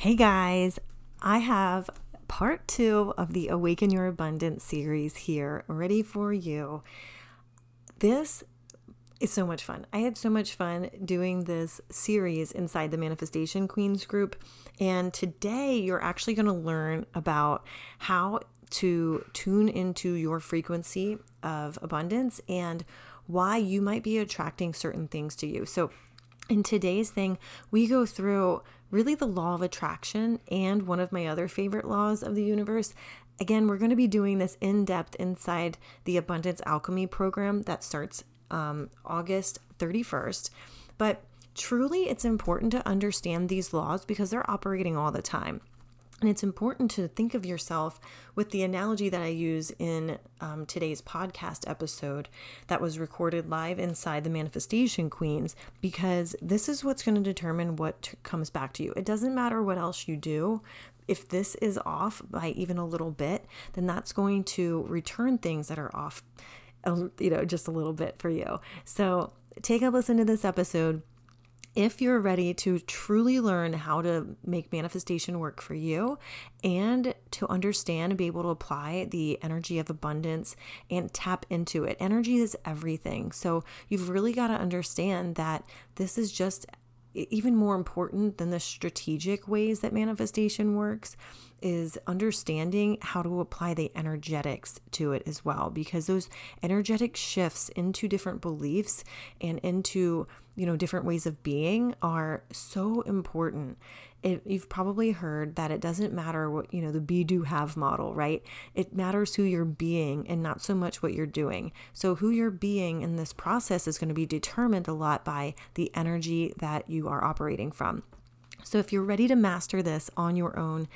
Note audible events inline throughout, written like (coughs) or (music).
Hey guys, I have part two of the Awaken Your Abundance series here ready for you. This is so much fun. I had so much fun doing this series inside the Manifestation Queens group. And today you're actually going to learn about how to tune into your frequency of abundance and why you might be attracting certain things to you. So, in today's thing, we go through really the law of attraction and one of my other favorite laws of the universe. Again, we're going to be doing this in depth inside the Abundance Alchemy program that starts um, August 31st. But truly, it's important to understand these laws because they're operating all the time. And it's important to think of yourself with the analogy that I use in um, today's podcast episode that was recorded live inside the Manifestation Queens, because this is what's going to determine what t- comes back to you. It doesn't matter what else you do. If this is off by even a little bit, then that's going to return things that are off, you know, just a little bit for you. So take a listen to this episode if you're ready to truly learn how to make manifestation work for you and to understand and be able to apply the energy of abundance and tap into it. Energy is everything. So you've really got to understand that this is just even more important than the strategic ways that manifestation works is understanding how to apply the energetics to it as well because those energetic shifts into different beliefs and into you know different ways of being are so important it, you've probably heard that it doesn't matter what you know the be do have model right it matters who you're being and not so much what you're doing so who you're being in this process is going to be determined a lot by the energy that you are operating from so, if you're ready to master this on your own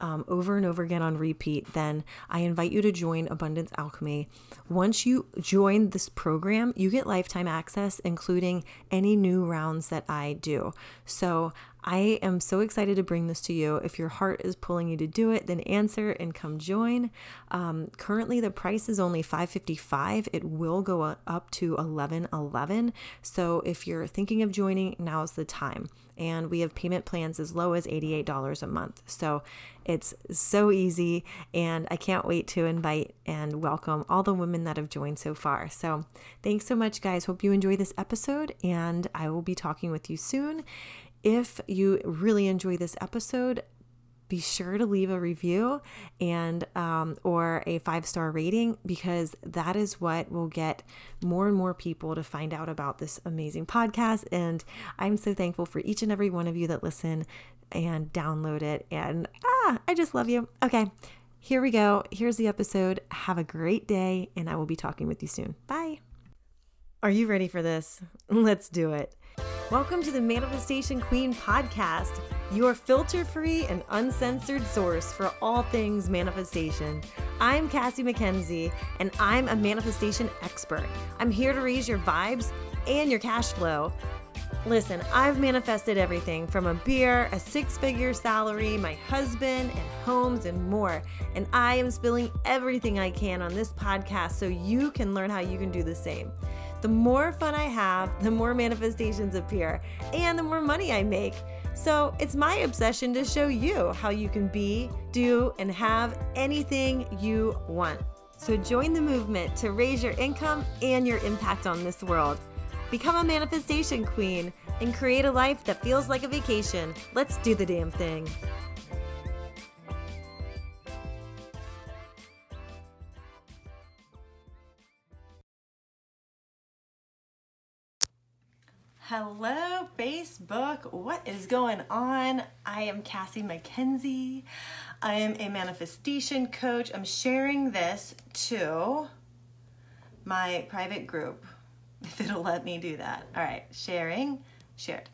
um, over and over again on repeat, then I invite you to join Abundance Alchemy. Once you join this program, you get lifetime access, including any new rounds that I do. So, I am so excited to bring this to you. If your heart is pulling you to do it, then answer and come join. Um, currently, the price is only 555. It will go up to $11.11. So if you're thinking of joining, now's the time. And we have payment plans as low as $88 a month. So it's so easy. And I can't wait to invite and welcome all the women that have joined so far. So thanks so much, guys. Hope you enjoy this episode. And I will be talking with you soon. If you really enjoy this episode, be sure to leave a review and um, or a five star rating because that is what will get more and more people to find out about this amazing podcast. And i'm so thankful for each and every one of you that listen and download it. And ah i just love you. Okay here we go. Here's the episode. Have a great day and i will be talking with you soon. Bye. Are you ready for this? (laughs) Let's do it Welcome to the Manifestation Queen podcast, your filter free and uncensored source for all things manifestation. I'm Cassie MacKenzie, and I'm a manifestation expert. I'm here to raise your vibes and your cash flow. Listen, I've manifested everything from a beer, a six figure salary, my husband, and homes, and more. And I am spilling everything I can on this podcast so you can learn how you can do the same. The more fun I have, the more manifestations appear, and the more money I make. So it's my obsession to show you how you can be, do, and have anything you want. So join the movement to raise your income and your impact on this world. Become a manifestation queen and create a life that feels like a vacation. Let's do the damn thing. Hello, Facebook. What is going on? I am Cassie MacKenzie. I am a manifestation coach. I'm sharing this to my private group, (laughs) if it'll let me do that. All right, sharing, shared.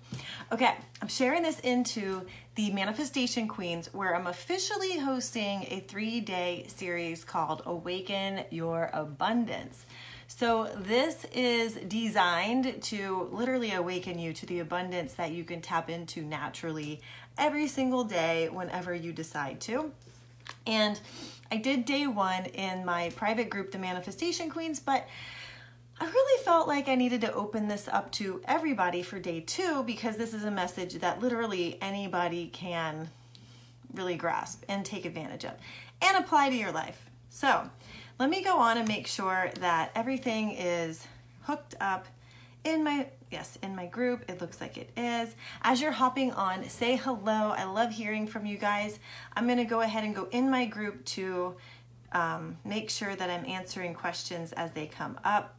Okay, I'm sharing this into the Manifestation Queens, where I'm officially hosting a three day series called Awaken Your Abundance. So, this is designed to literally awaken you to the abundance that you can tap into naturally every single day whenever you decide to. And I did day one in my private group, the Manifestation Queens, but I really felt like I needed to open this up to everybody for day two because this is a message that literally anybody can really grasp and take advantage of and apply to your life. So, let me go on and make sure that everything is hooked up in my yes in my group. It looks like it is. As you're hopping on say hello. I love hearing from you guys. I'm going to go ahead and go in my group to um, make sure that i'm answering questions as they come up.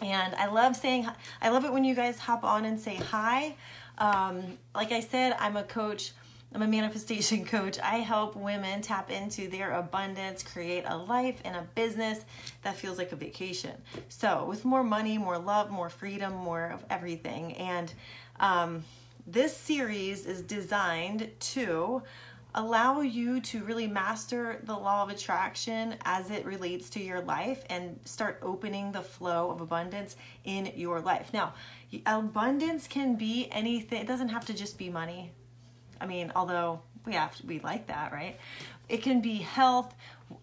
And i love saying i love it when you guys hop on and say hi. Um, like i said i'm a coach I'm a manifestation (laughs) coach. I help women tap into their abundance, create a life and a business that feels like a vacation. So, with more money, more love, more freedom, more of everything. And um, this series is designed to allow you to really master the law of attraction as it relates to your life and start opening the flow of abundance in your life. Now, abundance can be anything, it doesn't have to just be money I mean, although we have to, we like that, right? It can be health,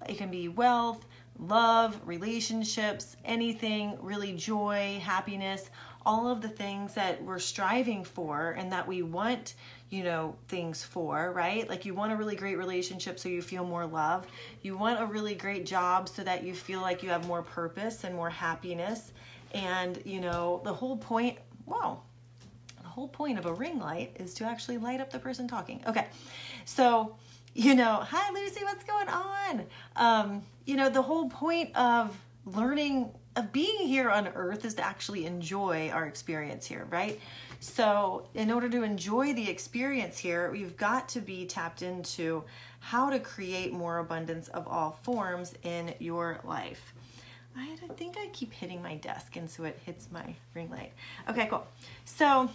it can be wealth, love, relationships, anything, really joy, happiness, all of the things that we're striving for and that we want, you know, things for, right? Like you want a really great relationship so you feel more love. You want a really great job so that you feel like you have more purpose and more happiness. And, you know, the whole point, wow, whole point of a ring light is to actually light up the person talking. Okay, so you know, hi Lucy, what's going on? Um, you know, the whole point of learning of being here on earth is to actually enjoy our experience here, right? So, in order to enjoy the experience here, we've got to be tapped into how to create more abundance of all forms in your life. I think I keep hitting my desk and so it hits my ring light. Okay, cool. So,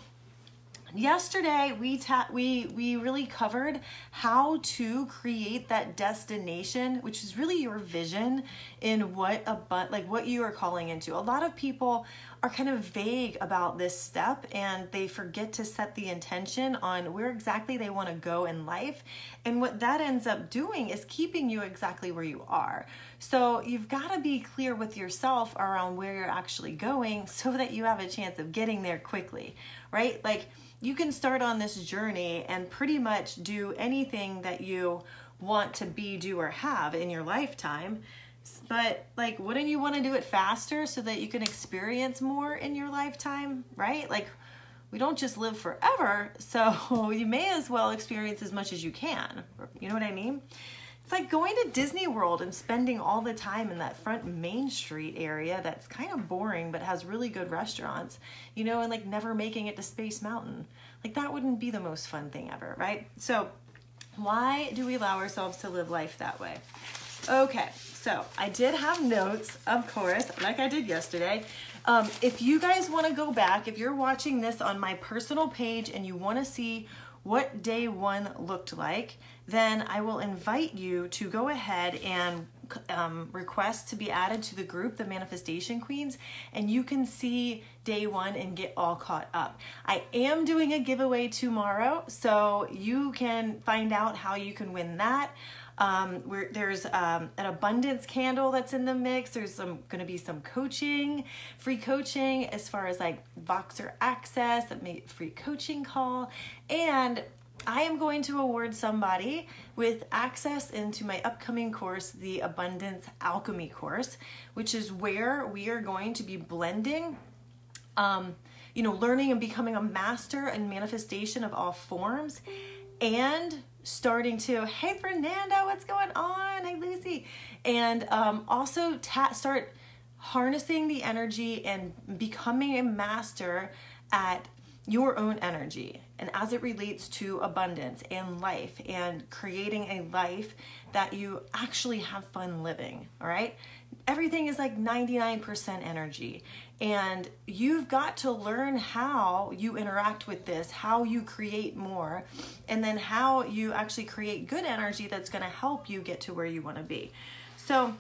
yesterday we ta- we we really covered how to create that destination which is really your vision in what a but like what you are calling into. A lot of people are kind of vague about this step and they forget to set the intention on where exactly they want to go in life. And what that ends up doing is keeping you exactly where you are. So you've got to be clear with yourself around where you're actually going so that you have a chance of getting there quickly right? Like you can start on this journey and pretty much do anything that you want to be, do, or have in your lifetime. But, like, wouldn't you want to do it faster so that you can experience more in your lifetime, right? Like, we don't just live forever, (laughs) so you may as well experience as much as you can. You know what I mean? It's like going to Disney World and spending all the time in that front Main Street area that's kind of boring but has really good restaurants, you know, and like never making it to Space Mountain. Like that wouldn't be the most fun thing ever, right? So, why do we allow ourselves to live life that way? Okay, so I did have notes, of course, like I did yesterday. Um, if you guys want to go back, if you're watching this on my personal page and you want to see what day one looked like, then I will invite you to go ahead and um, request to be added to the group, the Manifestation Queens, and you can see day one and get all caught up. I am doing a giveaway tomorrow, so you can find out how you can win that. Um, there's um, an abundance candle that's in the mix. There's some going to be some coaching, free coaching as far as like Voxer access, a free coaching call, and I am going to award somebody with access into my upcoming course, the Abundance Alchemy course, which is where we are going to be blending, um, you know, learning and becoming a master and manifestation of all forms and starting to, hey, Fernanda, what's going on? Hey, Lucy. And um, also ta- start harnessing the energy and becoming a master at your own energy and as it relates to abundance and life and creating a life that you actually have fun living, all right? Everything is like 99% energy. And you've got to learn how you interact with this, how you create more, and then how you actually create good energy that's going to help you get to where you want to be. So,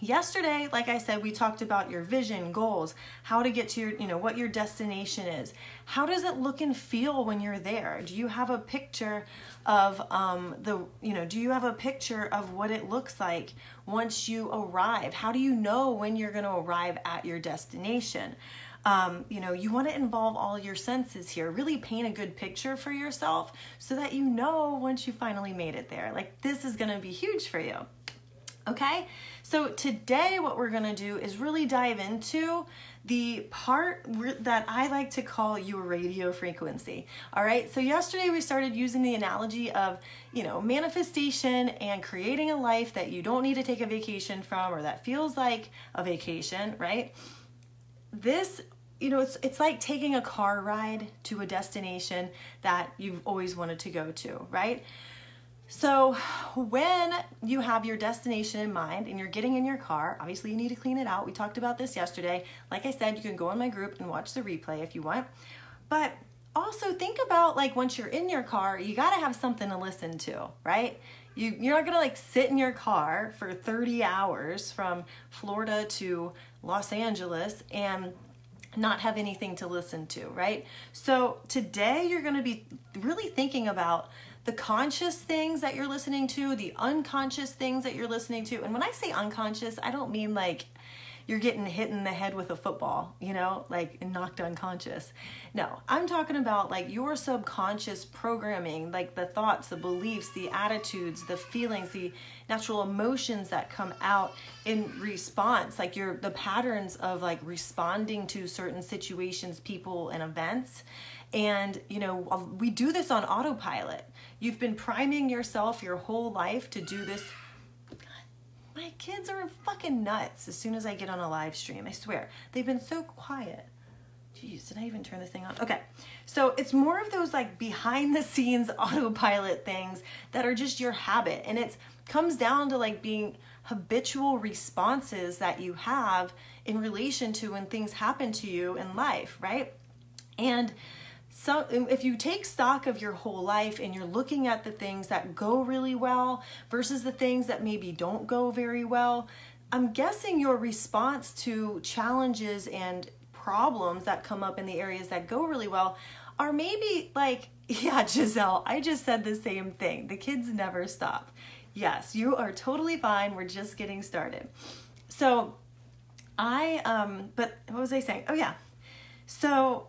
yesterday like i said we talked about your vision goals how to get to your you know what your destination is how does it look and feel when you're there do you have a picture of um, the you know do you have a picture of what it looks like once you arrive how do you know when you're going to arrive at your destination Um, you know, you want to involve all your senses here. Really paint a good picture for yourself so that you know once you finally made it there. Like, this is going to be huge for you. Okay, so today what we're gonna do is really dive into the part that I like to call your radio frequency. All right, so yesterday we started using the analogy of, you know, manifestation and creating a life that you don't need to take a vacation from or that feels like a vacation, right? This you know, it's it's like taking a car ride to a destination that you've always wanted to go to, right? So, when you have your destination in mind and you're getting in your car, obviously you need to clean it out. We talked about this yesterday. Like I said, you can go in my group and watch the replay if you want. But also think about like once you're in your car, you got to have something to listen to, right? You, you're not gonna like sit in your car for 30 hours from Florida to Los Angeles and not have anything to listen to, right? So today you're gonna be really thinking about the conscious things that you're listening to, the unconscious things that you're listening to. And when I say unconscious, I don't mean like you're getting hit in the head with a football, you know, like knocked unconscious. No, I'm talking about like your subconscious programming, like the thoughts, the beliefs, the attitudes, the feelings, the natural emotions that come out in response, like your the patterns of like responding to certain situations, people, and events. And, you know, we do this on autopilot. You've been priming yourself your whole life to do this. my kids are fucking nuts as soon as I get on a live stream. I swear. They've been so quiet. Jeez, did I even turn this thing on? Okay. So it's more of those like behind the scenes (laughs) autopilot things that are just your habit. And it comes down to like being habitual responses that you have in relation to when things happen to you in life, right? And so if you take stock of your whole life and you're looking at the things that go really well versus the things that maybe don't go very well, I'm guessing your response to challenges and problems that come up in the areas that go really well are maybe like, (laughs) yeah, Giselle, I just said the same thing. The kids never stop. Yes, you are totally fine. We're just getting started. So, I, um, but what was I saying? Oh, yeah. So,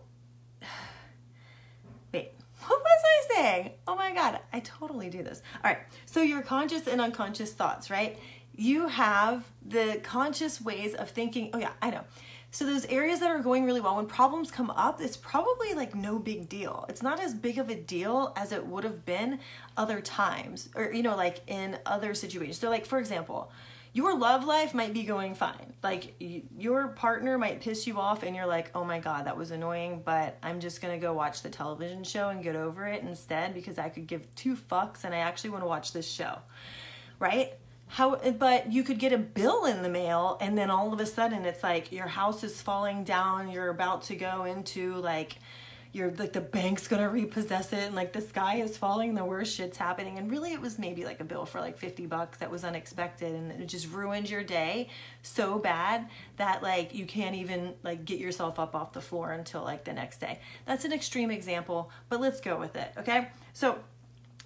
what was I saying? Oh my God, I totally do this. All right, so your conscious and unconscious thoughts, right? You have the conscious ways of thinking. Oh, yeah, I know. So, those areas that are going really well, when problems come up, it's probably like no big deal. It's not as big of a deal as it would have been other times, or, you know, like in other situations. So, like, for example, your love life might be going fine. Like your partner might piss you off and you're like, "Oh my god, that was annoying, but I'm just going to go watch the television show and get over it instead because I could give two fucks and I actually want to watch this show." Right? How but you could get a bill in the mail and then all of a sudden it's like your house is falling down, you're about to go into like you're like the bank's gonna repossess it and like the sky is falling the worst shit's happening. And really it was maybe like a bill for like 50 bucks that was unexpected and it just ruined your day so bad that like you can't even like get yourself up off the floor until like the next day. That's an extreme example but let's go with it okay? So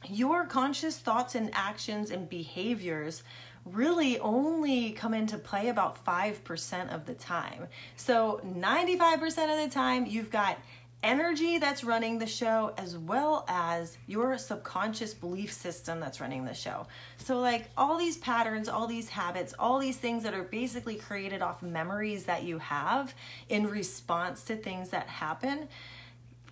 your conscious thoughts and actions and behaviors really only come into play about 5% of the time. So 95% of the time, you've got energy that's running the show as well as your subconscious belief system that's running the show. So, like all these patterns, all these habits, all these things that are basically created off memories that you have in response to things that happen.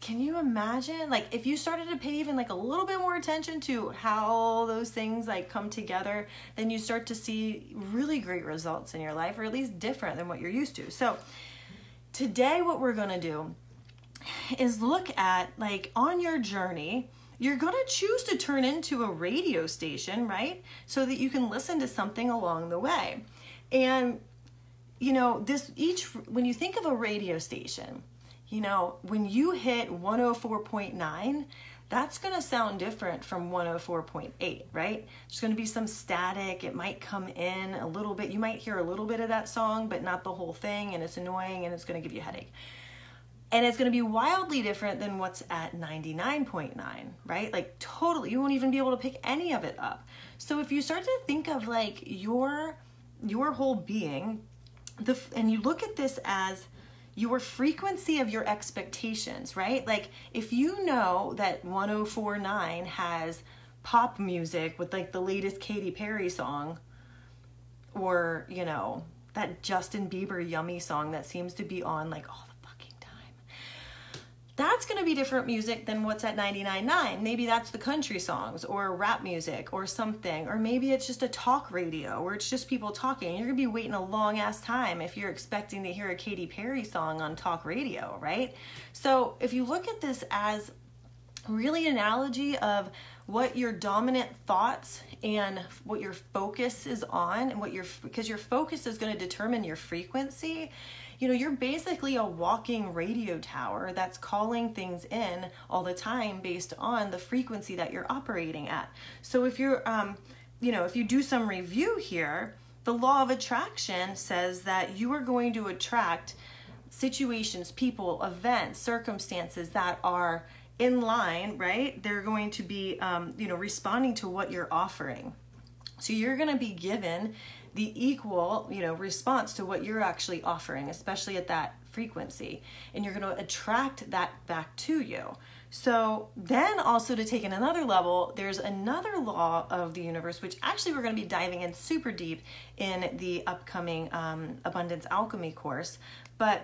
Can you imagine like if you started to pay even like a little bit more attention to how those things like come together, then you start to see really great results in your life or at least different than what you're used to. So, today what we're to do is look at like on your journey you're going to choose to turn into a radio station, right? So that you can listen to something along the way. And you know, this each when you think of a radio station, you know, when you hit 104.9, that's going to sound different from 104.8, right? There's going to be some static. It might come in a little bit. You might hear a little bit of that song, but not the whole thing, and it's annoying and it's going to give you a headache and it's going to be wildly different than what's at 99.9 right like totally you won't even be able to pick any of it up so if you start to think of like your your whole being the and you look at this as your frequency of your expectations, right? Like if you know that 1049 has pop music with like the latest Katy Perry song or, you know, that Justin Bieber yummy song that seems to be on like all the. That's going to be different music than what's at 99.9. Maybe that's the country songs or rap music or something. Or maybe it's just a talk radio where it's just people talking. You're going to be waiting a long ass time if you're expecting to hear a Katy Perry song on talk radio, right? So if you look at this as really an analogy of what your dominant thoughts and what your focus is on and what your because your focus is going to determine your frequency you know you're basically a walking radio tower that's calling things in all the time based on the frequency that you're operating at so if you're um you know if you do some review here the law of attraction says that you are going to attract situations people events circumstances that are in line, right? They're going to be, um, you know, responding to what you're offering. So you're going to be given the equal, you know, response to what you're actually offering, especially at that frequency, and you're going to attract that back to you. So then also to take it another level, there's another law of the universe, which actually we're going to be diving in super deep in the upcoming um, abundance alchemy course. But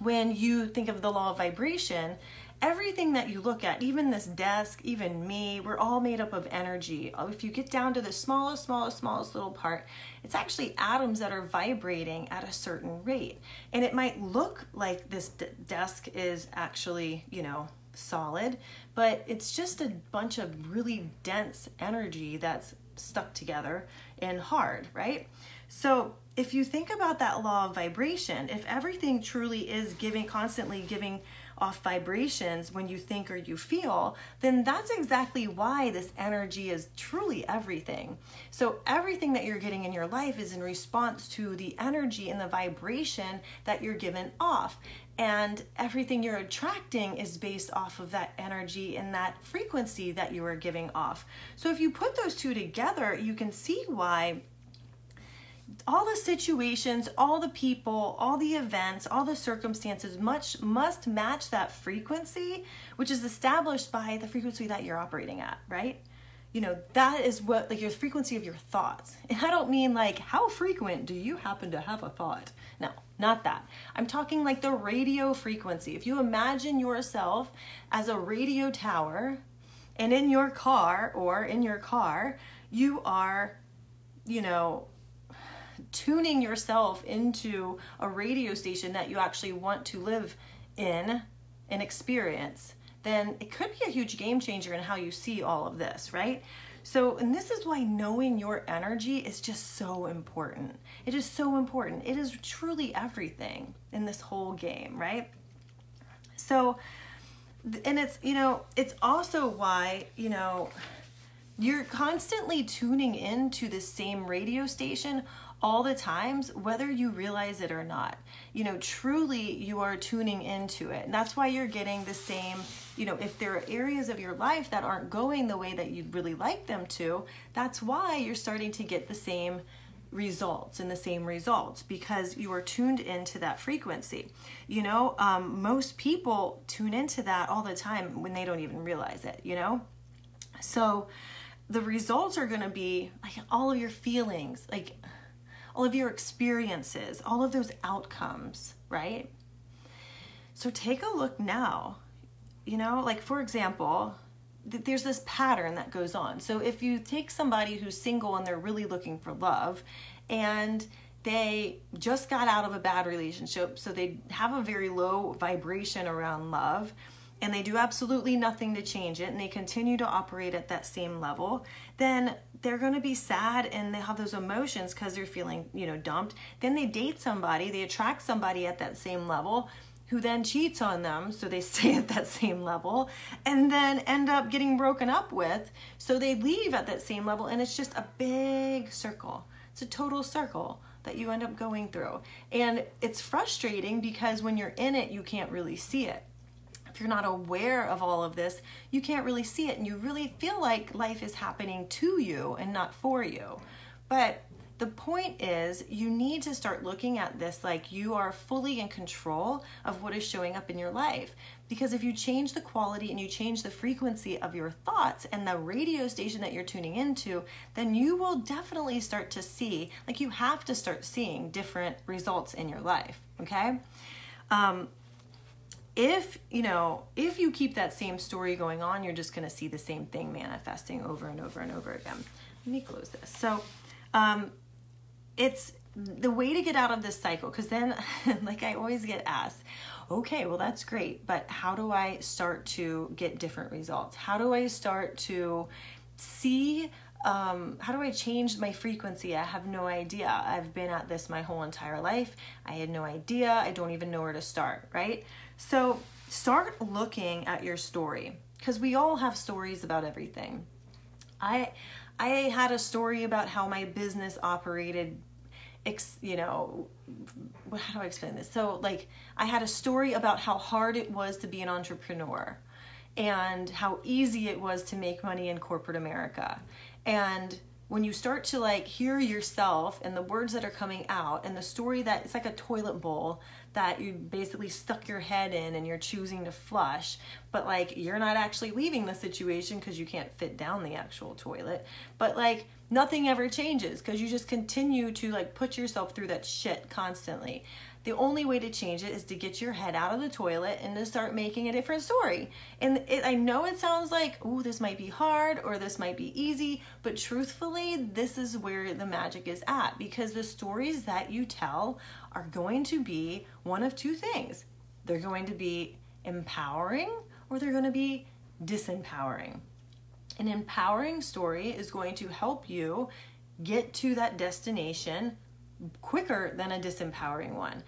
when you think of the law of vibration, everything that you look at, even this desk, even me, we're all made up of energy. Uh, if you get down to the smallest, smallest, smallest little part, it's actually atoms that are vibrating at a certain rate. And it might look like this d- desk is actually, you know, solid, but it's just a bunch of really dense energy that's stuck together and hard, right? So if you think about that law of vibration, if everything truly is giving, constantly giving off vibrations when you think or you feel, then that's exactly why this energy is truly everything. So, everything that you're getting in your life is in response to the energy and the vibration that you're given off. And everything you're attracting is based off of that energy and that frequency that you are giving off. So, if you put those two together, you can see why all the situations, all the people, all the events, all the circumstances much must match that frequency, which is established by the frequency that you're operating at, right? You know, that is what like your frequency of your thoughts. And I don't mean like how frequent do you happen to have a thought? No, not that. I'm talking like the radio frequency. If you imagine yourself as a radio tower and in your car or in your car, you are, you know, tuning yourself into a radio station that you actually want to live in and experience, then it could be a huge game changer in how you see all of this, right? So, and this is why knowing your energy is just so important. It is so important. It is truly everything in this whole game, right? So, and it's, you know, it's also why, you know, you're constantly tuning into the same radio station all the times, whether you realize it or not. You know, truly you are tuning into it. And that's why you're getting the same, you know, if there are areas of your life that aren't going the way that you'd really like them to, that's why you're starting to get the same results and the same results because you are tuned into that frequency. You know, um, most people tune into that all the time when they don't even realize it, you know? So the results are going to be like all of your feelings, like all of your experiences, all of those outcomes, right? So take a look now. You know, like for example, th- there's this pattern that goes on. So if you take somebody who's single and they're really looking for love and they just got out of a bad relationship, so they have a very low vibration around love and they do absolutely nothing to change it and they continue to operate at that same level, then they're going to be sad and they have those emotions because they're feeling, you know, dumped. Then they date somebody, they attract somebody at that same level who then cheats on them, so they (laughs) stay at that same level, and then end up getting broken up with, so they leave at that same level, and it's just a big circle. It's a total circle that you end up going through. And it's frustrating because when you're in it, you can't really see it if you're not aware of all of this, you can't really see it and you really feel like life is happening to you and not for you. But the point is, you need to start looking at this like you are fully in control of what is showing up in your life. Because if you change the quality and you change the frequency of your thoughts and the radio station that you're tuning into, then you will definitely start to see, like, you have to start seeing different results in your life. Okay? Um, if you know if you keep that same story going on you're just going to see the same thing manifesting over and over and over again let me close this so um, it's the way to get out of this cycle because then (laughs) like i always get asked okay well that's great but how do i start to get different results how do i start to see um, how do I change my frequency? I have no idea. I've been at this my whole entire life. I had no idea. I don't even know where to start, right? So start looking at your story because we all have stories about everything. I I had a story about how my business operated ex, you know how do I explain this? So like I had a story about how hard it was to be an entrepreneur and how easy it was to make money in corporate America. And when you start to like hear yourself and the words that are coming out and the story that it's like a toilet bowl that you basically stuck your head in and you're choosing to flush but like you're not actually leaving the situation because you can't fit down the actual toilet. But like nothing ever changes because you just continue to like put yourself through that shit constantly the only way to change it is to get your head out of the toilet and to start making a different story. And it, I know it sounds like, oh, this might be hard or this might be easy, but truthfully, this is where the magic is at because the stories that you tell are going to be one of two things they're going to be empowering or they're going to be disempowering. An empowering story is going to help you get to that destination quicker than a disempowering one.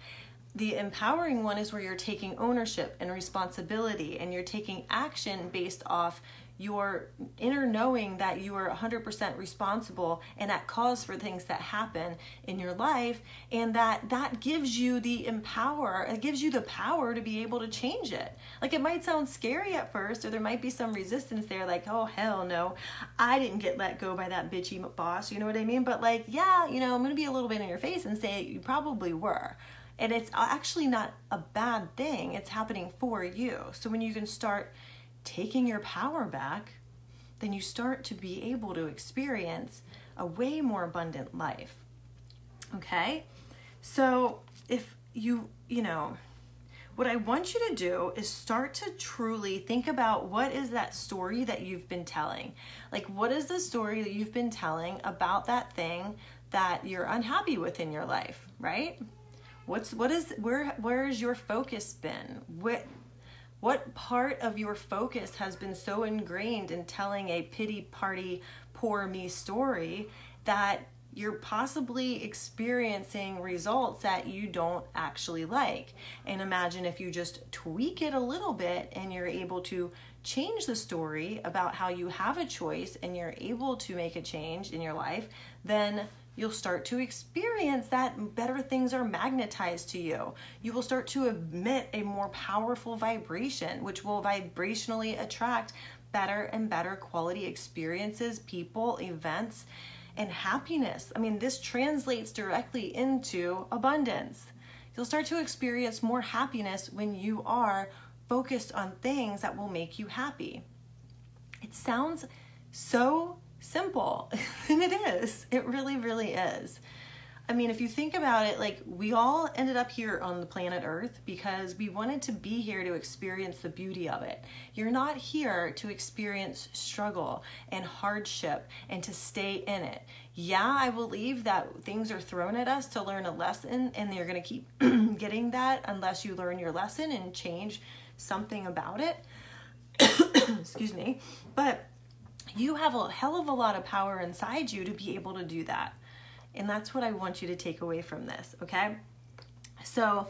The empowering one is where you're taking ownership and responsibility and you're taking action based off your inner knowing that you are 100% responsible and at cause for things that happen in your life and that that gives you the empower it gives you the power to be able to change it. Like it might sound scary at first or there might be some resistance there like oh hell no. I didn't get let go by that bitchy boss you know what i mean? But like yeah you know i'm gonna be a little bit in your face and say you probably were. And it's actually not a bad thing. It's happening for you. So when you can start taking your power back, then you start to be able to experience a way more abundant life. Okay? So, if you, you know, what I want you to do is start to truly think about what is that story that you've been telling? Like, what is the story that you've been telling about that thing that you're unhappy with in your life, right? What's what is where where has your focus been? What what part of your focus has been so ingrained in telling a pity party, poor me story that you're possibly experiencing results that you don't actually like. And imagine if you just tweak it a little bit and you're able to change the story about how you have a choice and you're able to make a change in your life, then you'll start to experience that better things are magnetized to you. You will start to emit a more powerful vibration, which will vibrationally attract better and better quality experiences, people, events, and happiness. I mean, this translates directly into abundance. You'll start to experience more happiness when you are focused on things that will make you happy. It sounds so simple. (laughs) and it is. It really, really is. I mean, if you think about it, like we all ended up here on the planet Earth because we wanted to be here to experience the beauty of it. You're not here to experience struggle and hardship and to stay in it. Yeah, I believe that things are thrown at us to learn a lesson, and you're going to keep (clears throat) getting that unless you learn your lesson and change something about it. (coughs) Excuse me. But you have a hell of a lot of power inside you to be able to do that. And that's what I want you to take away from this, okay? So,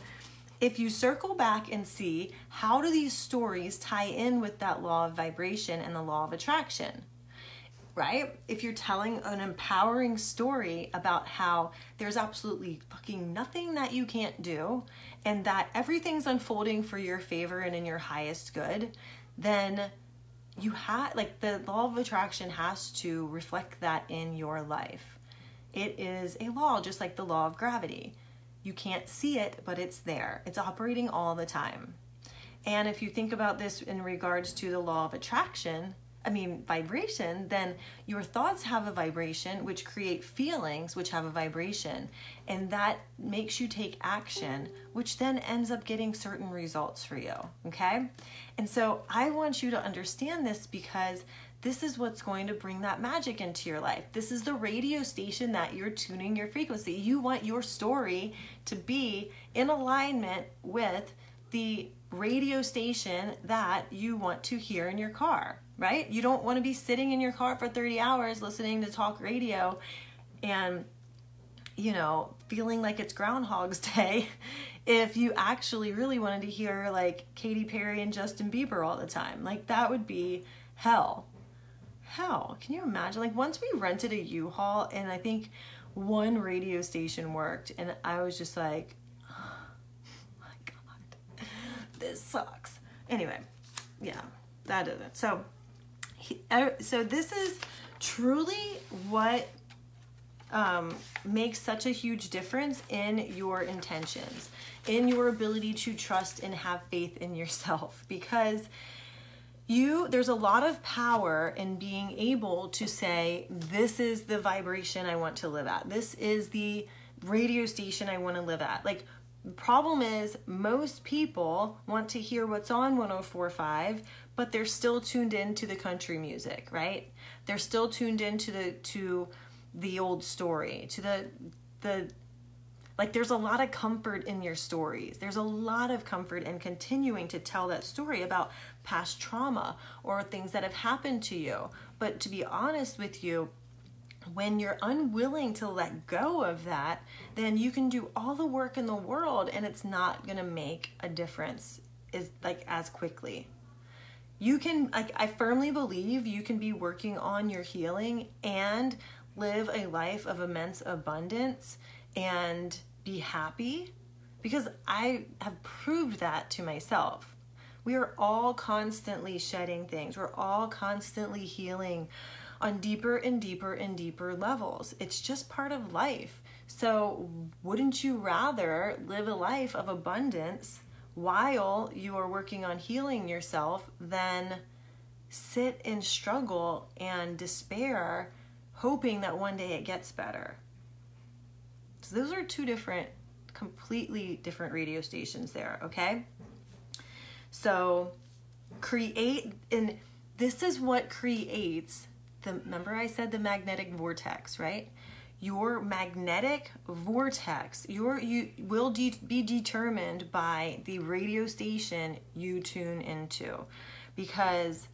if you circle back and see how do these stories tie in with that law of vibration and the law of attraction? Right? If you're telling an empowering story about how there's absolutely fucking nothing that you can't do and that everything's unfolding for your favor and in your highest good, then you have like the law of attraction has to reflect that in your life It is a law, just like the law of gravity. You can't see it, but it's there. It's operating all the time. And if you think about this in regards to the law of attraction, I mean, vibration, then your thoughts have a vibration, which create feelings, which have a vibration. And that makes you take action, which then ends up getting certain results for you. Okay. And so I want you to understand this because this is what's going to bring that magic into your life. This is the radio station that you're tuning your frequency. You want your story to be in alignment with the radio station that you want to hear in your car right? You don't want to be sitting in your car for 30 hours listening to talk radio and, you know, feeling like it's Groundhog's (laughs) Day if you actually really wanted to hear like Katy Perry and Justin Bieber all the time. Like, that would be hell. Hell. Can you imagine? Like, once we rented a U Haul, and I think one radio station worked, and I was just like, oh my God, this sucks. Anyway, yeah, that is it. So, so this is truly what um, makes such a huge difference in your intentions, in your ability to trust and have faith in yourself, (laughs) because you there's a lot of power in being able to say this is the vibration i want to live at. This is the radio station i want to live at. Like problem is most people want to hear what's on 1045 but they're still tuned in to the country music, right? They're still tuned into the to the old story, to the the like there's a lot of comfort in your stories. There's a lot of comfort in continuing to tell that story about past trauma or things that have happened to you. But to be honest with you, when you're unwilling to let go of that, then you can do all the work in the world and it's not going to make a difference is like as quickly you can I, I firmly believe you can be working on your healing and live a life of immense abundance and be happy because I have proved that to myself. We are all constantly shedding things. We're all constantly healing on deeper and deeper and deeper levels. It's just part of life. So, wouldn't you rather live a life of abundance while you are working on healing yourself than sit in struggle and despair, hoping that one day it gets better. So, those are two different, completely different radio stations there, okay? So, create, and this is what creates the, remember I said the magnetic vortex, right? Your magnetic vortex your you will de- be determined by the radio station you tune into. Because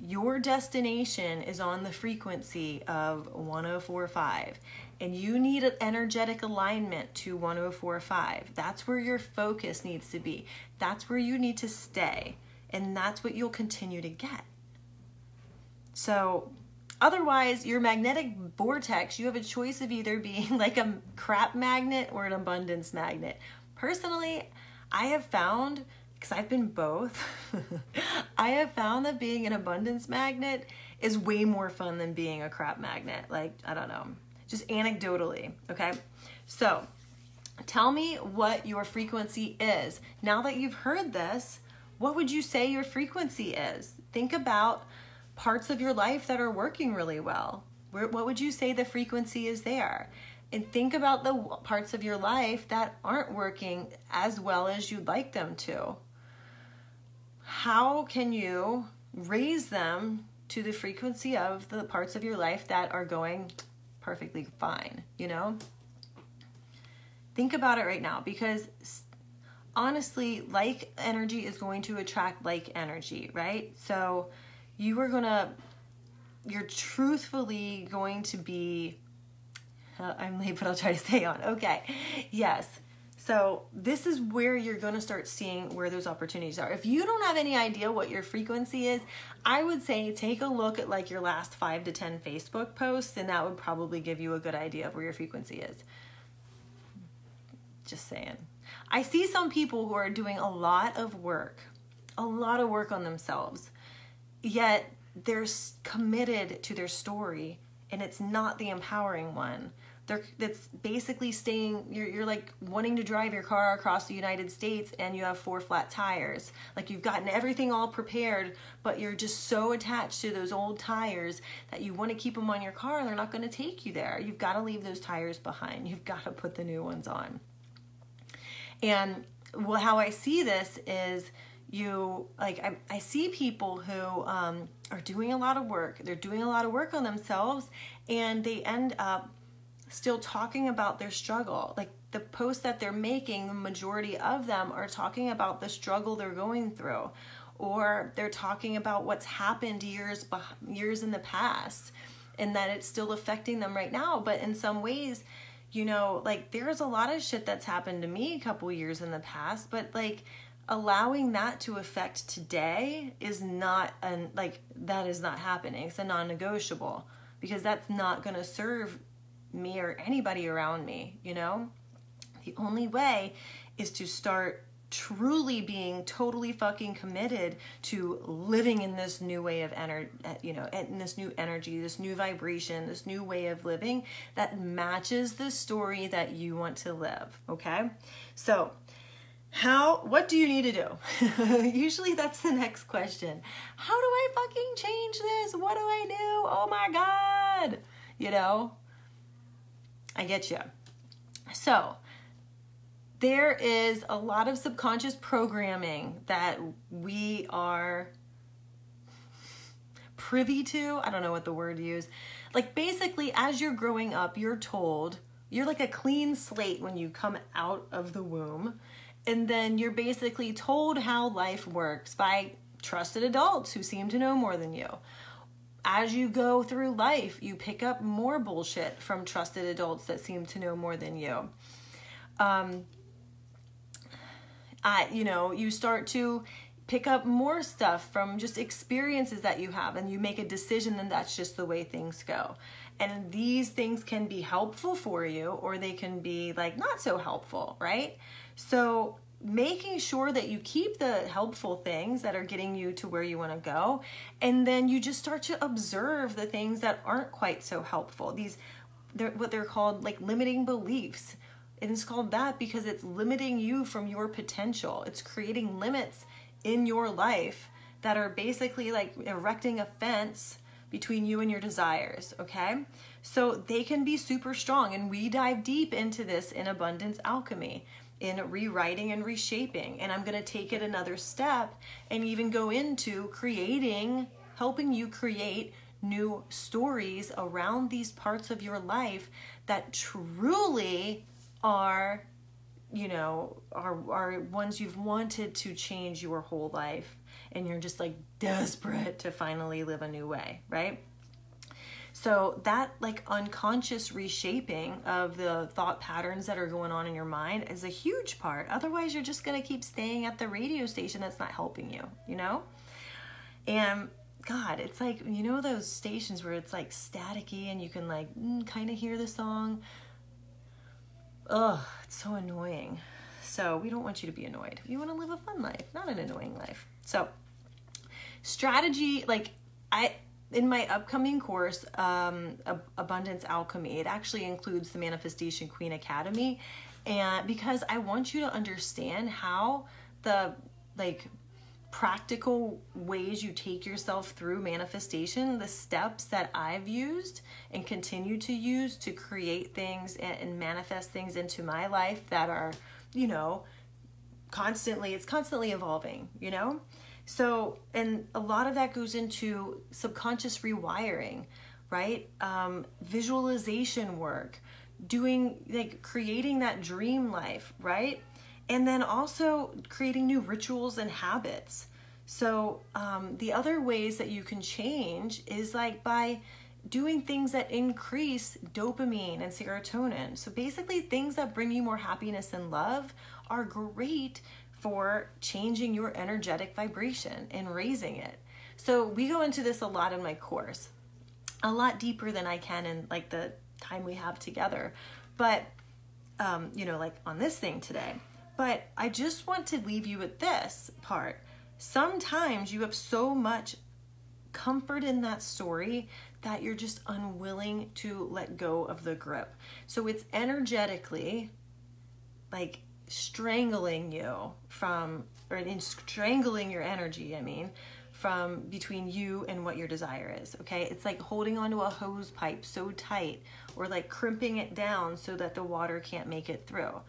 your destination is on the frequency of 1045 and you need an energetic alignment to 1045 that's where your focus needs to be. That's where you need to stay and that's what you'll continue to get. So Otherwise, your magnetic vortex, you have a choice of either being (laughs) like a crap magnet or an abundance magnet. Personally, I have found, because I've been both, (laughs) I have found that being an abundance magnet is way more fun than being a crap magnet. Like, I don't know, just anecdotally, okay? So, tell me what your frequency is. Now that you've heard this, what would you say your frequency is? Think about parts of your life that are working really well? Where, what would you say the frequency is there? And think about the parts of your life that aren't working as well as you'd like them to. How can you raise them to the frequency of the parts of your life that are going perfectly fine, you know? Think about it right now because honestly, like energy is going to attract like energy, right? So, you are gonna you're truthfully going to be uh, i'm late but i'll try to stay on. Okay yes. So this is where you're to start seeing where those opportunities are. If you don't have any idea what your frequency is i would say take a look at like your last five to ten facebook posts and that would probably give you a good idea of where your frequency is. Just saying. I see some people who are doing a lot of work a lot of work on themselves yet they're committed to their story and it's not the empowering one. They're that's basically staying you're, you're like wanting to drive your car across the united states and you have four flat tires. Like you've gotten everything all prepared but you're just so attached to those old tires that you want to keep them on your car and they're not going to take you there. You've got to leave those tires behind. You've got to put the new ones on. And well how i see this is you like I, I see people who um, are doing a lot of work they're doing a lot of work on themselves and they end up still talking about their struggle. Like the posts that they're making, the majority of them are talking about the struggle they're going through, or they're talking about what's happened years years in the past, and that it's still affecting them right now. But in some ways, you know, like there's a lot of shit that's happened to me a couple years in the past, but like allowing that to affect today is not an like that is not happening. It's a non-negotiable because that's not going to serve me or anybody around me, you know? The only way is to start truly being totally fucking committed to living in this new way of energy, eh, you know, in this new energy, this new vibration, this new way of living that matches the story that you want to live, okay? So, how what do you need to do? (laughs) Usually that's the next question. How do I fucking change this? What do I do? Oh my god. You know? I get you. So, there is a lot of subconscious programming that we are privy to. I don't know what the word to use. Like, basically, as you're growing up, you're told you're like a clean slate when you come out of the womb. And then you're basically told how life works by trusted adults who seem to know more than you as you go through life, you pick up more bullshit from trusted adults that seem to know more than you. Um, I, you know, you start to pick up more stuff from just experiences that you have, and you make a decision, and that's just the way things go. And these things can be helpful for you, or they can be like not so helpful, right? So making sure that you keep the helpful things that are getting you to where you want to go and then you just start to observe the things that aren't quite so helpful. These they're what they're called like limiting beliefs. And it's called that because it's limiting you from your potential. It's creating limits in your life that are basically like erecting a fence between you and your desires okay? So they can be super strong and we dive deep into this in abundance alchemy in rewriting and reshaping. And I'm going to take it another step and even go into creating, helping you create new stories around these parts of your life that truly are you know are are ones you've wanted to change your whole life and you're just like desperate to finally live a new way right so that like unconscious reshaping of the thought patterns that are going on in your mind is a huge part. Otherwise, you're just going to keep staying at the radio station that's not helping you, you know? And God, it's like, you know, those stations where it's like staticky and you can like mm, kind of hear the song. Ugh, it's so annoying. So we don't want you to be annoyed. You want to live a fun life, not an annoying life. So strategy, like I in my upcoming course, um, Abundance Alchemy, it actually includes the Manifestation Queen Academy. And because I want you to understand how the like practical ways you take yourself through manifestation, the steps that I've used and continue to use to create things and, manifest things into my life that are, you know, constantly, it's constantly evolving, you know? So, and a lot of that goes into subconscious rewiring, right? Um, visualization work, doing like creating that dream life, right? And then also creating new rituals and habits. So, um, the other ways that you can change is like by doing things that increase dopamine and serotonin. So, basically, things that bring you more happiness and love are great for changing your energetic vibration and raising it. So we go into this a lot in my course, a lot deeper than I can in like the time we have together. But um, you know, like on this thing today. But I just want to leave you with this part. Sometimes you have so much comfort in that story that you're just unwilling to let go of the grip. So it's energetically like strangling you from, or in strangling your energy, I mean, from between you and what your desire is. Okay. It's like holding onto a hose pipe so tight or like crimping it down so that the water can't make it through.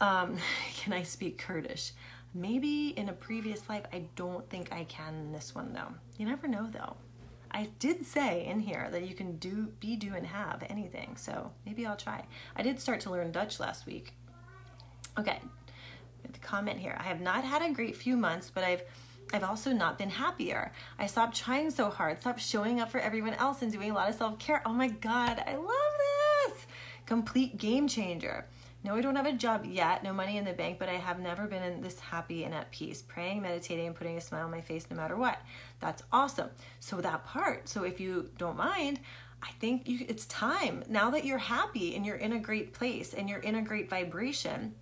Um, (laughs) can I speak Kurdish? Maybe in a previous life, I don't think I can in this one though. You never know though. I did say in here that you can do, be, do, and have anything. So maybe I'll try. I did start to learn Dutch last week. Okay, the comment here. I have not had a great few months, but I've I've also not been happier. I stopped trying so hard, stopped showing up for everyone else and doing a lot of self-care. Oh my god, I love this. Complete game changer. No, I don't have a job yet, no money in the bank, but I have never been this happy and at peace, praying, meditating, and putting a smile on my face no matter what. That's awesome. So, that part, so if you don't mind, I think you, it's time now that you're happy and you're in a great place and you're in a great vibration.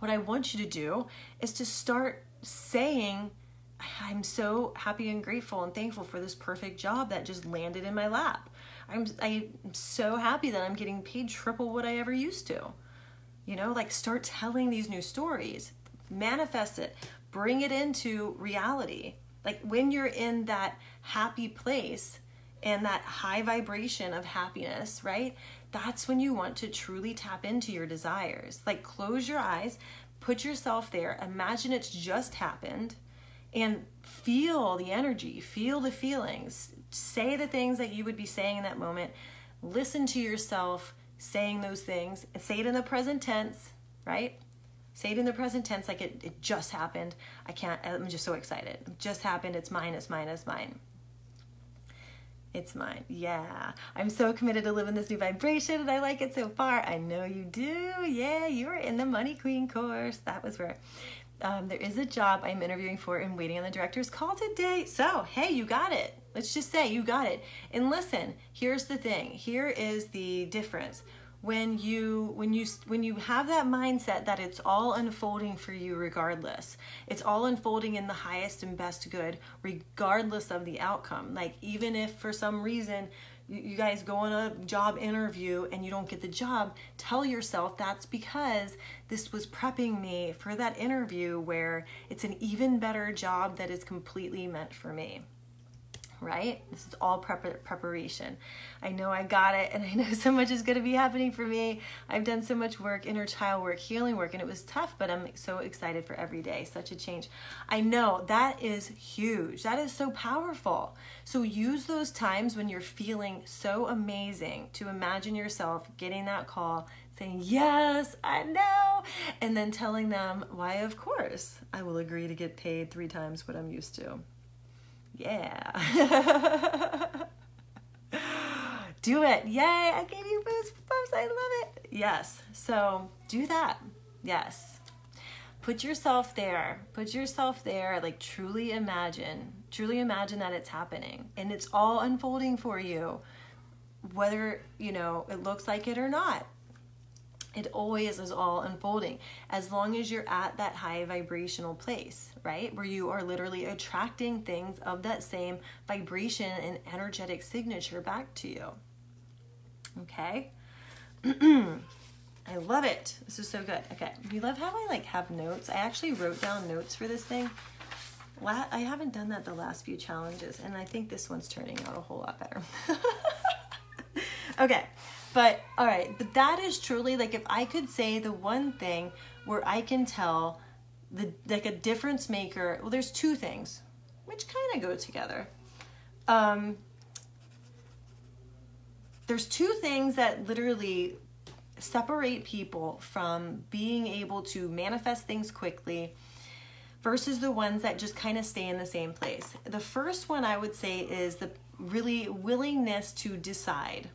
What I want you to do is to start saying, I'm so happy and grateful and thankful for this perfect job that just landed in my lap. I'm, I'm so happy that I'm getting paid triple what I ever used to. You know, like start telling these new stories, manifest it, bring it into reality. Like when you're in that happy place and that high vibration of happiness, right? That's when you want to truly tap into your desires. Like close your eyes, put yourself there, imagine it's just happened, and feel the energy, feel the feelings, say the things that you would be saying in that moment, listen to yourself saying those things. Say it in the present tense, right? Say it in the present tense like it, it just happened. I can't, I'm just so excited. It just happened. It's mine, it's mine, it's mine. It's mine. Yeah. I'm so committed to living this new vibration and I like it so far. I know you do. Yeah, you are in the Money Queen course. That was where um, there is a job I'm interviewing for and waiting on the director's call today. So, hey, you got it. Let's just say you got it. And listen, here's the thing. Here is the difference. When you when you when you have that mindset that it's all unfolding for you regardless. It's all unfolding in the highest and best good regardless of the outcome. Like even if for some reason you guys go on a job interview and you don't get the job, tell yourself that's because this was prepping me for that interview where it's an even better job that is completely meant for me right? This is all prep- preparation. I know I got it, and I know (laughs) so much is going to be happening for me. I've done so much work, inner child work, healing work, and it was tough, but I'm so excited for every day. Such a change. I know that is huge. That is so powerful. So use those times when you're feeling so amazing to imagine yourself getting that call saying, Yes, I know, and then telling them why, of course, I will agree to get paid three times what I'm used to. Yeah. (laughs) do it. Yay, I gave you goosebumps. I love it. Yes. So do that. Yes. Put yourself there. Put yourself there. Like truly imagine. Truly imagine that it's happening and it's all unfolding for you, whether, you know, it looks like it or not it always is all unfolding as long as you're at that high vibrational place, right? Where you are literally attracting things of that same vibration and energetic signature back to you. Okay? (clears throat) I love it. This is so good. Okay. You love how I like have notes. I actually wrote down notes for this thing. I haven't done that the last few challenges, and I think this one's turning out a whole lot better. (laughs) okay. But all right, but that is truly like if I could say the one thing where I can tell the like a difference maker. Well, there's two things which kind of go together. Um, there's two things that literally separate people from being able to manifest things quickly versus the ones that just kind of stay in the same place. The first one I would say is the really willingness to decide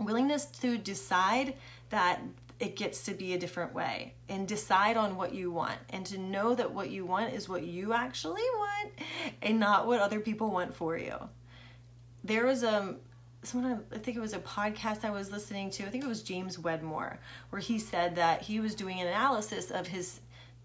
willingness to decide that it gets to be a different way and decide on what you want and to know that what you want is what you actually want and not what other people want for you. There was a someone I think it was a podcast I was listening to. I think it was James Wedmore where he said that he was doing an analysis of his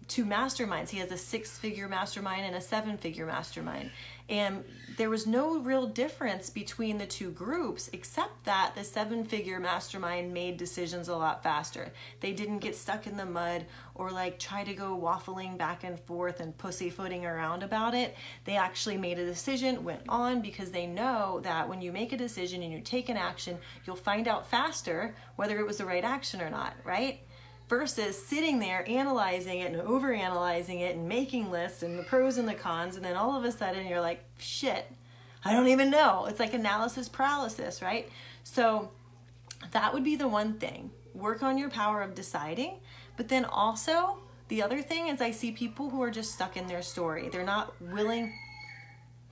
two masterminds. He has a six figure mastermind and a seven figure mastermind. And there was no real difference between the two groups, except that the seven figure mastermind made decisions a lot faster. They didn't get stuck in the mud or like try to go waffling back and forth and pussyfooting around about it. They actually made a decision, went on because they know that when you make a decision and you take an action, you'll find out faster whether it was the right action or not, right? Versus sitting there analyzing it and over analyzing it and making lists and the pros and the cons and then all of a sudden you're like shit i don't even know. It's like analysis paralysis right? So that would be the one thing. Work on your power of deciding but then also the other thing is i see people who are just stuck in their story. They're not willing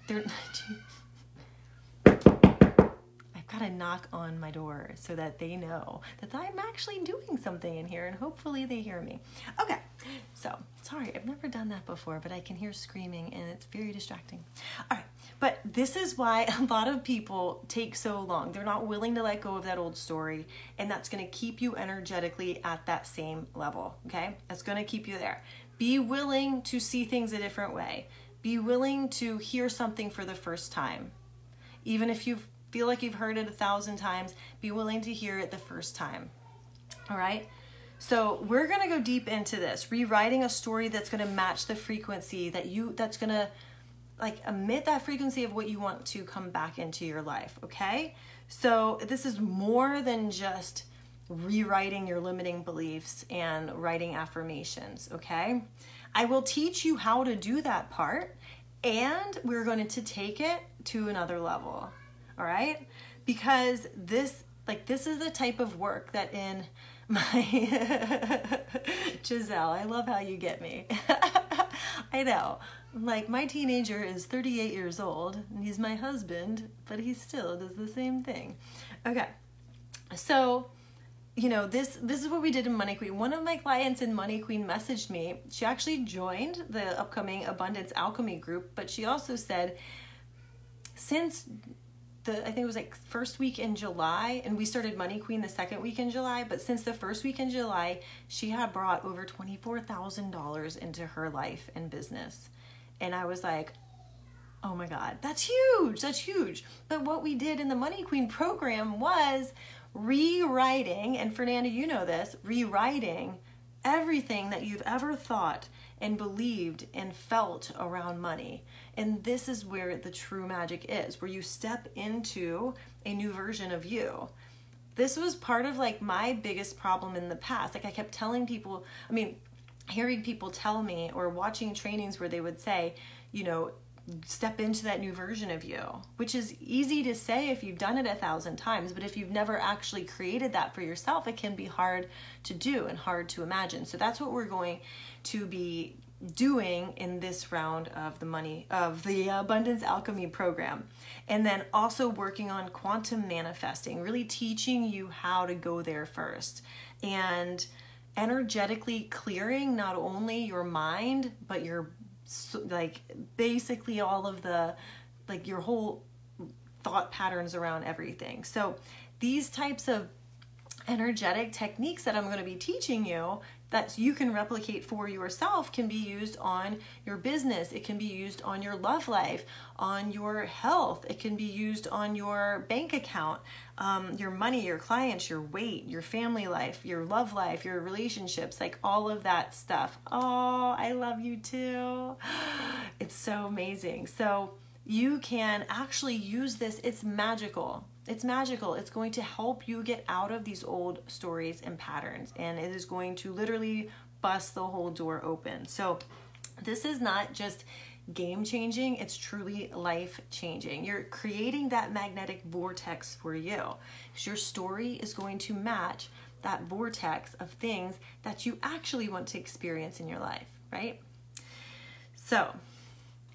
they're (laughs) got to knock on my door so that they know that I'm actually doing something in here and hopefully they hear me. Okay, so sorry, I've never done that before, but I can hear screaming and it's very distracting. All right, but this is why (laughs) a lot of people take so long. They're not willing to let go of that old story, and that's going to keep you energetically at that same level, okay? That's going to keep you there. Be willing to see things a different way. Be willing to hear something for the first time. Even if you've feel like you've heard it a thousand times, be willing to hear it the first time. All right? So, we're going to go deep into this, rewriting a story that's going to match the frequency that you that's going to like emit that frequency of what you want to come back into your life, okay? So, this is more than just rewriting your limiting beliefs and writing affirmations, okay? I will teach you how to do that part and we're going to take it to another level all right? Because this, like, this is the type of work that in my (laughs) Giselle, I love how you get me. (laughs) I know. Like my teenager is 38 years old and he's my husband, but he still does the same thing. Okay. So, you know, this this is what we did in Money Queen. One of my clients in Money Queen messaged me. She actually joined the upcoming Abundance Alchemy group, but she also said since the I think it was like first week in July, and we started Money Queen the second week in July. But since the first week in July, she had brought over twenty four thousand dollars into her life and business, and I was like, oh my god, that's huge, that's huge. But what we did in the Money Queen program was rewriting, and Fernanda, you know this, rewriting everything that you've ever thought and believed and felt around money. And this is where the true magic is, where you step into a new version of you. This was part of like my biggest problem in the past. Like I kept telling people, I mean, hearing people tell me or watching trainings where they would say, you know, step into that new version of you, which is easy to say if you've done it a thousand times, but if you've never actually created that for yourself, it can be hard to do and hard to imagine. So that's what we're going to be doing in this round of the money of the abundance alchemy program. And then also working on quantum manifesting really teaching you how to go there first. And energetically clearing not only your mind but your like basically all of the like your whole thought patterns around everything. So these types of energetic techniques that I'm going to be teaching you that you can replicate for yourself can be used on your business. It can be used on your love life, on your health. It can be used on your bank account, um, your money, your clients, your weight, your family life, your love life, your relationships, like all of that stuff. Oh, I love you too. (gasps) It's so amazing. So you can actually use this, it's magical it's magical. It's going to help you get out of these old stories and patterns, and it is going to literally bust the whole door open. So, this is not just game changing, it's truly life changing. You're creating that magnetic vortex for you. Your story is going to match that vortex of things that you actually want to experience in your life, right? So,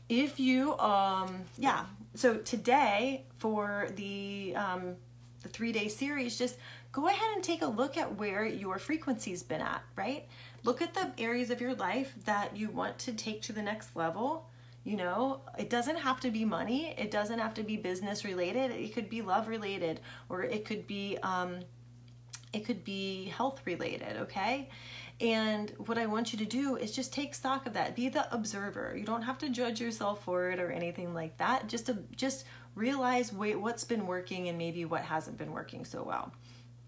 if you um yeah so today for the um the three day series just go ahead and take a look at where your frequency's been at right? Look at the areas of your life that you want to take to the next level. You know it doesn't have to be money. It doesn't have to be business related. It could be love related or it could be um It could be health related, okay? And what I want you to do is just take stock of that. Be the observer. You don't have to judge yourself for it or anything like that. Just to just realize wait what's been working and maybe what hasn't been working so well.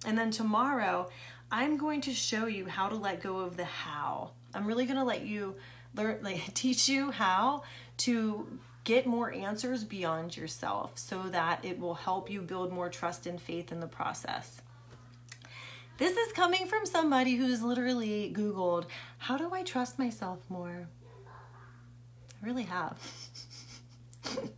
And then tomorrow, I'm going to show you how to let go of the how. I'm really going to let you learn (laughs) like teach you how to get more answers beyond yourself so that it will help you build more trust and faith in the process. This is coming from somebody who's literally Googled, How do I trust myself more? I really have. (laughs)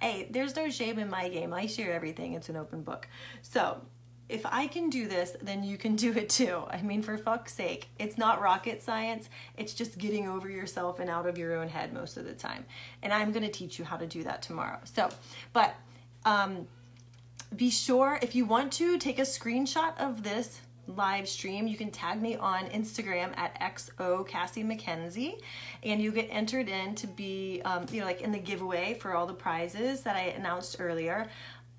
hey, there's no shame in my game. I share everything, it's an open book. So, if I can do this, then you can do it too. I mean, for fuck's sake, it's not rocket science. It's just getting over yourself and out of your own head most of the time. And I'm going to teach you how to do that tomorrow. So, but um, be sure if you want to take a screenshot of this live stream, you can tag me on Instagram at XO Cassie MacKenzie and you get entered in to be, um, you know, like in the giveaway for all the prizes that I announced earlier.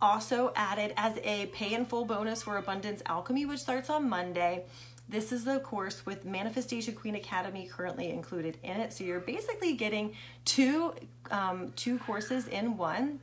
Also added as a pay in full bonus for Abundance Alchemy, which starts on Monday. This is the course with Manifestation Queen Academy currently included in it. So you're basically getting two um, two courses in one.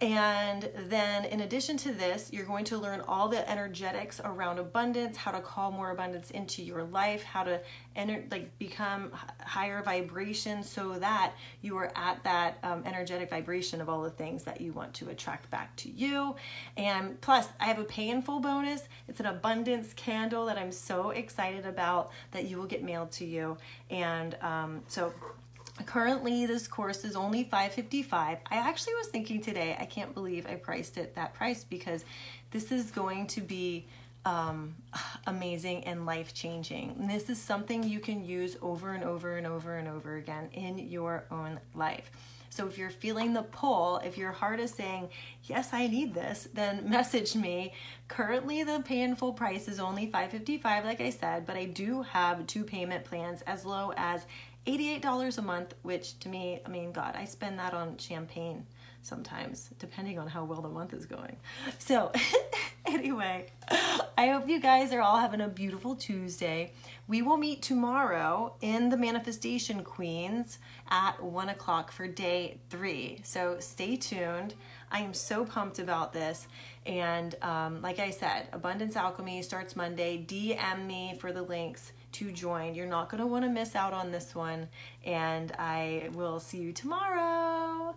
And then, in addition to this, you're going to learn all the energetics around abundance, how to call more abundance into your life, how to enter, like become higher vibration, so that you are at that um, energetic vibration of all the things that you want to attract back to you. And plus, I have a pay in full bonus. It's an abundance candle that I'm so excited about that you will get mailed to you. And um, so Currently, this course is only 555. I actually was thinking today, I can't believe I priced it that price because this is going to be um, (sighs) amazing and life changing. This is something you can use over and over and over and over again in your own life. So if you're feeling the pull, if your heart is saying, yes, I need this, then (laughs) message me. Currently, the pay in full price is only 555, like I said, but I do have two payment plans as low as $88 a month, which to me, I mean, God, I spend that on champagne sometimes, depending on how well the month is going. So, (laughs) anyway, I hope you guys are all having a beautiful Tuesday. We will meet tomorrow in the Manifestation Queens at one o'clock for day three. So, stay tuned. I am so pumped about this. And um, like I said, Abundance Alchemy starts Monday. DM me for the links to join. You're not going to want to miss out on this one. And I will see you tomorrow.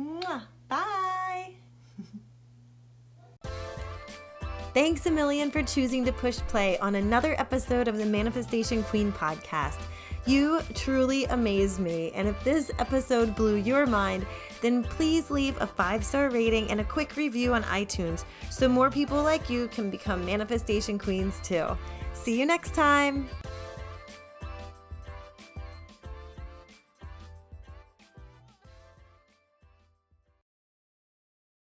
Mwah. Bye. (laughs) Thanks a million for choosing to push play on another episode of the Manifestation Queen podcast. You truly amaze me. And if this episode blew your mind, then please leave a five star rating and a quick review on iTunes so more people like you can become manifestation queens too. See you next time.